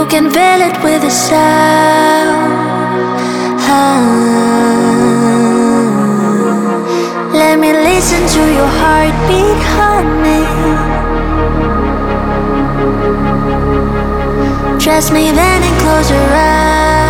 You can feel it with a sound. Ah. Let me listen to your heartbeat, honey. Trust me, then and close your eyes.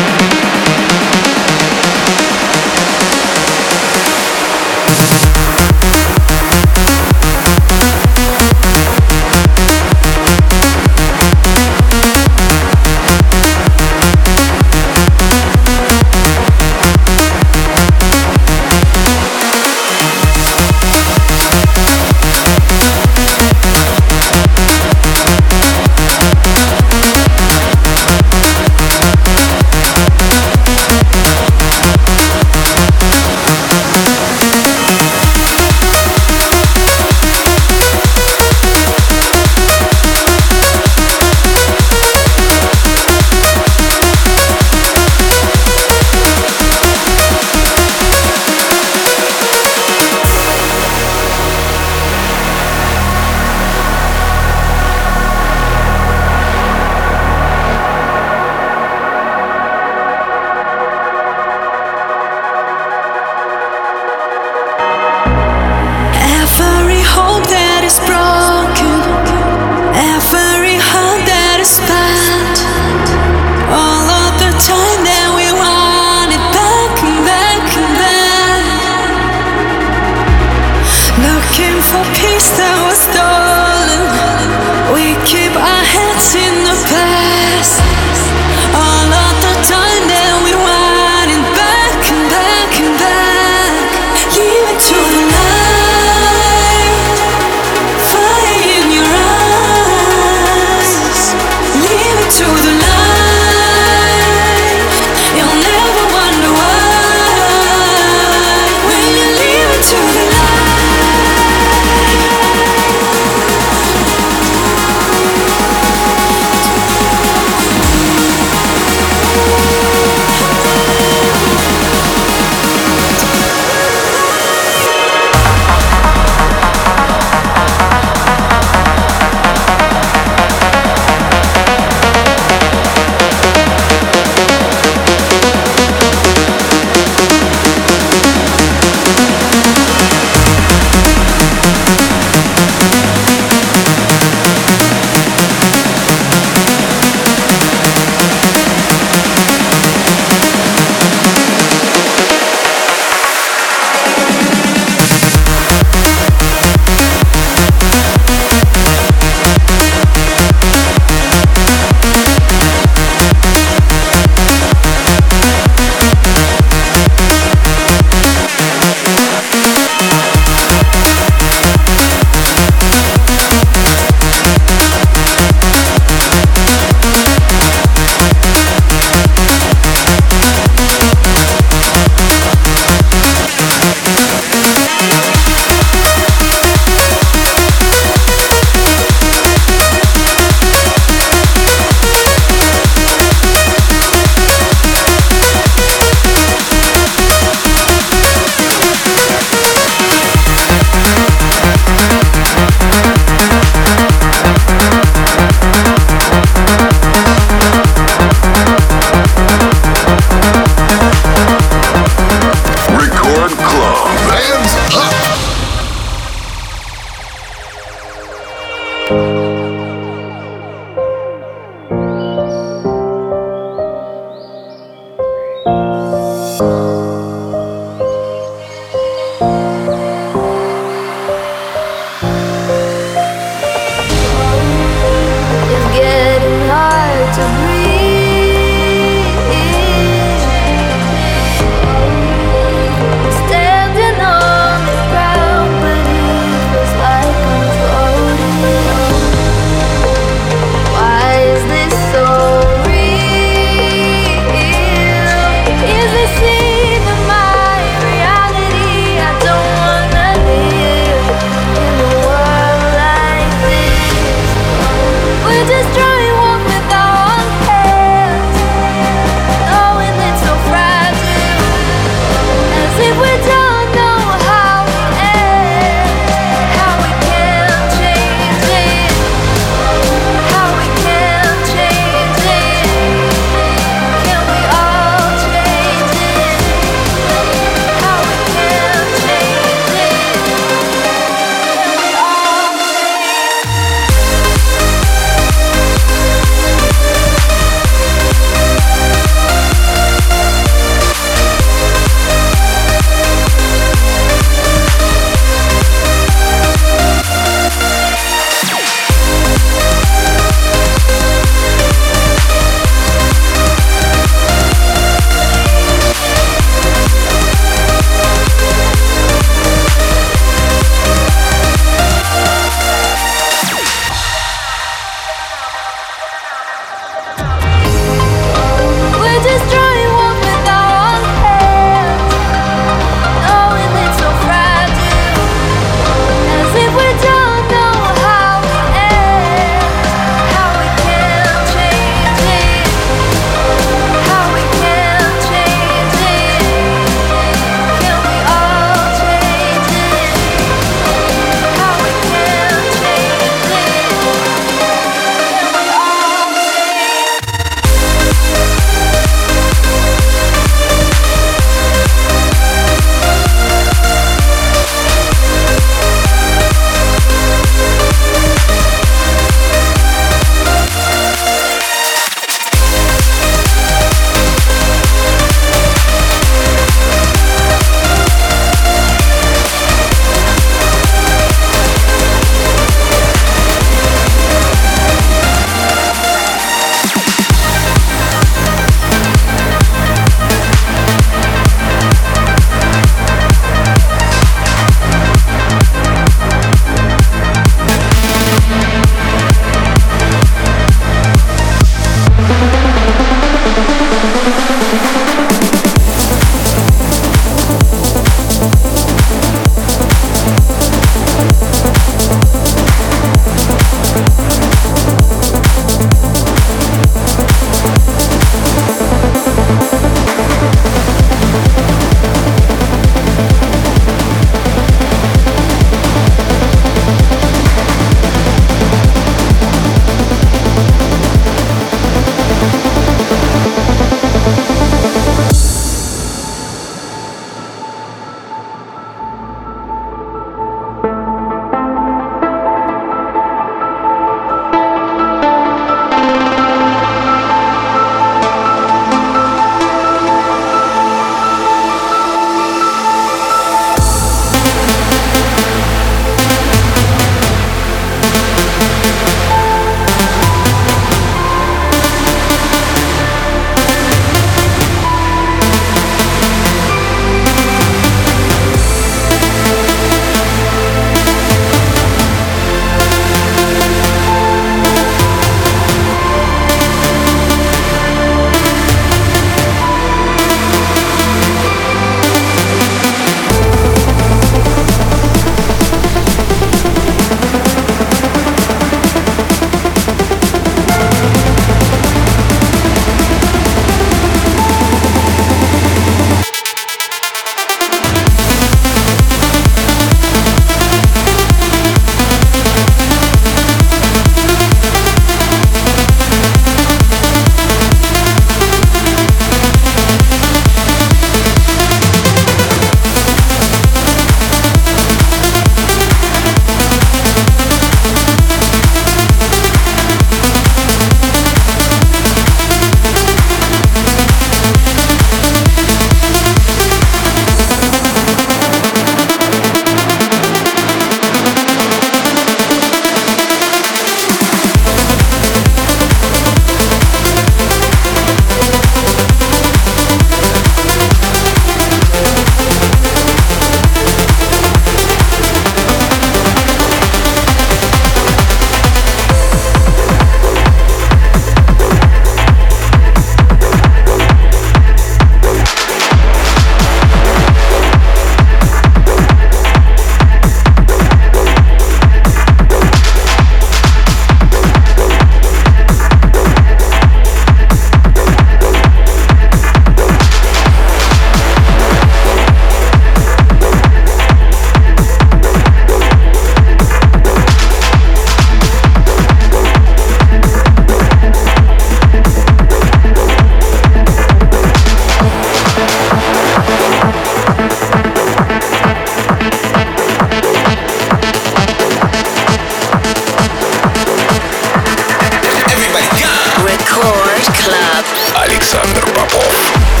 Александр Попов.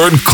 Record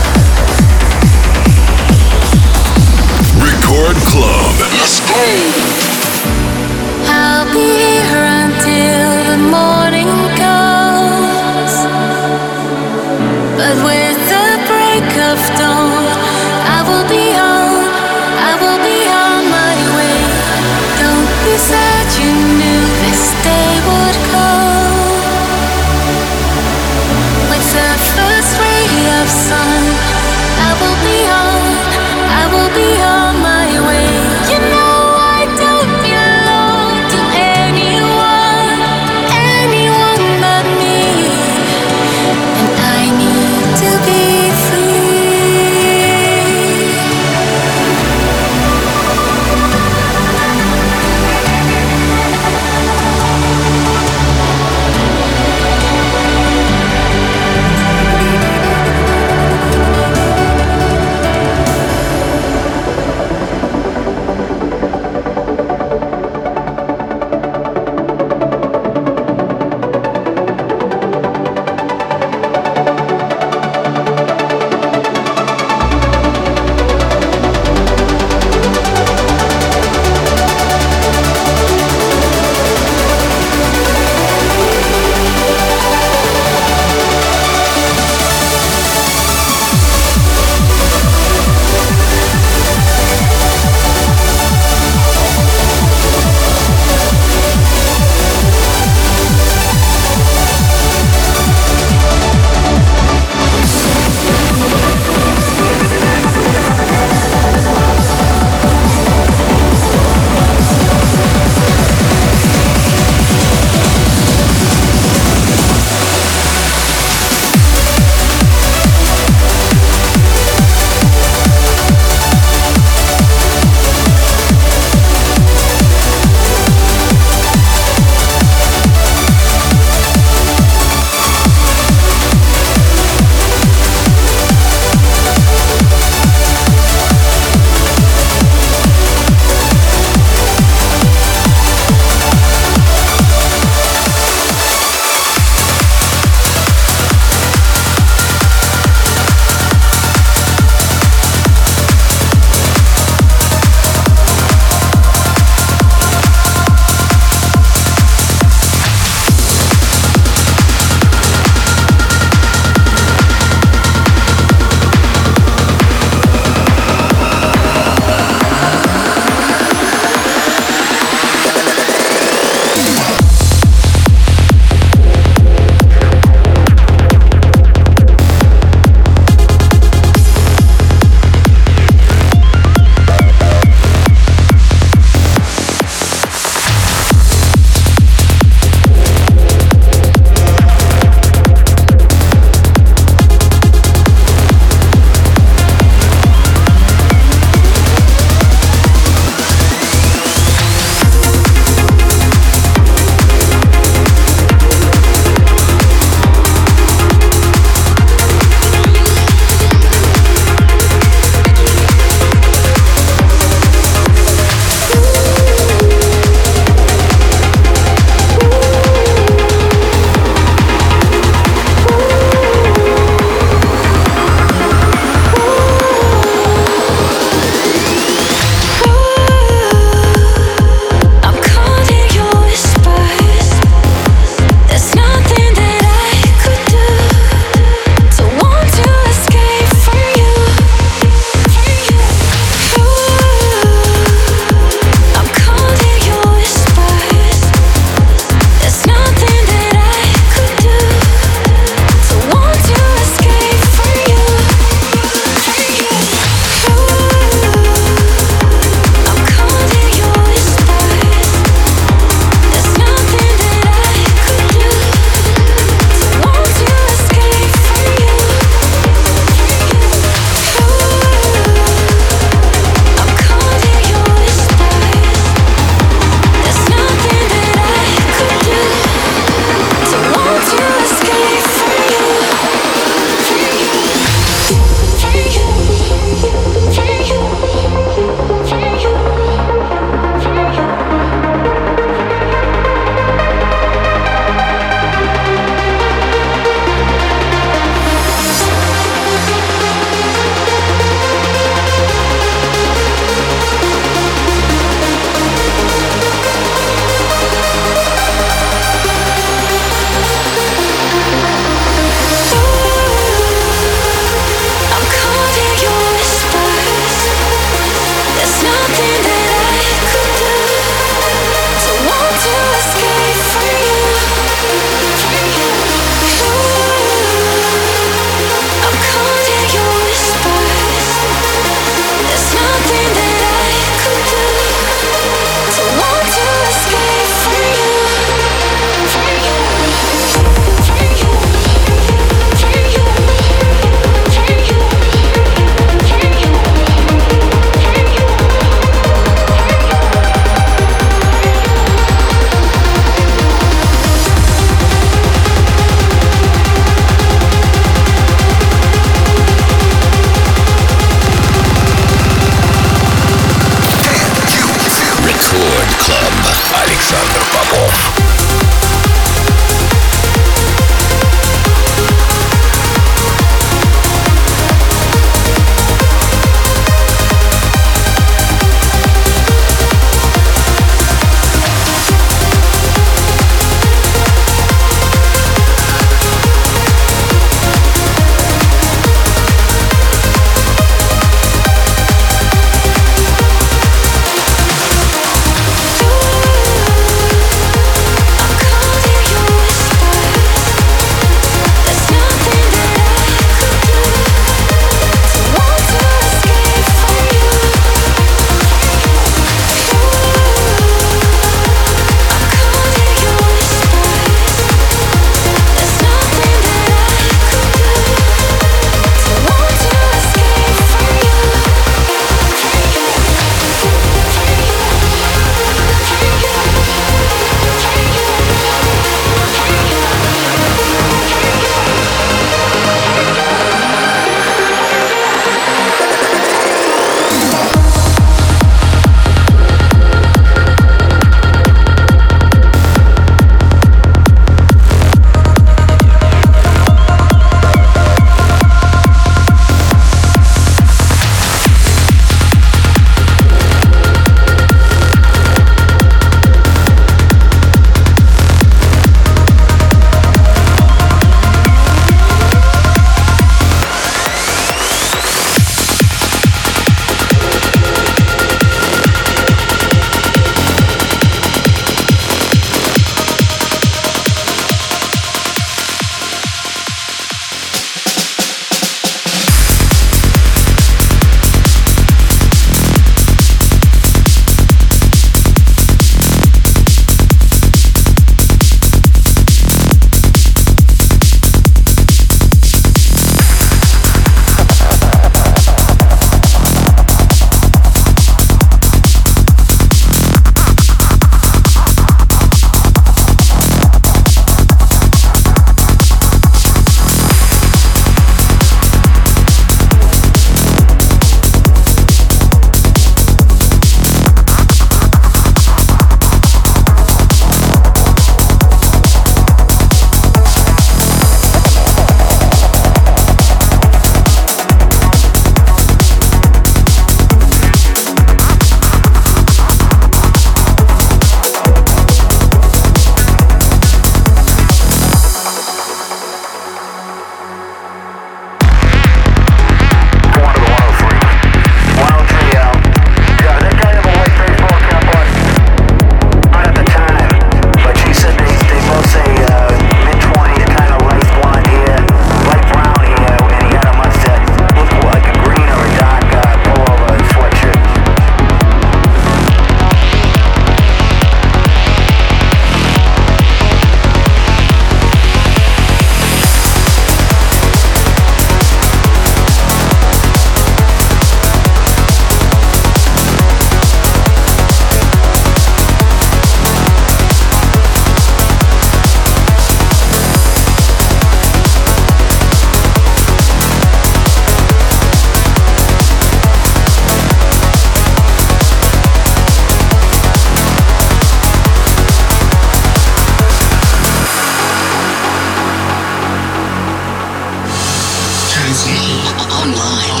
online.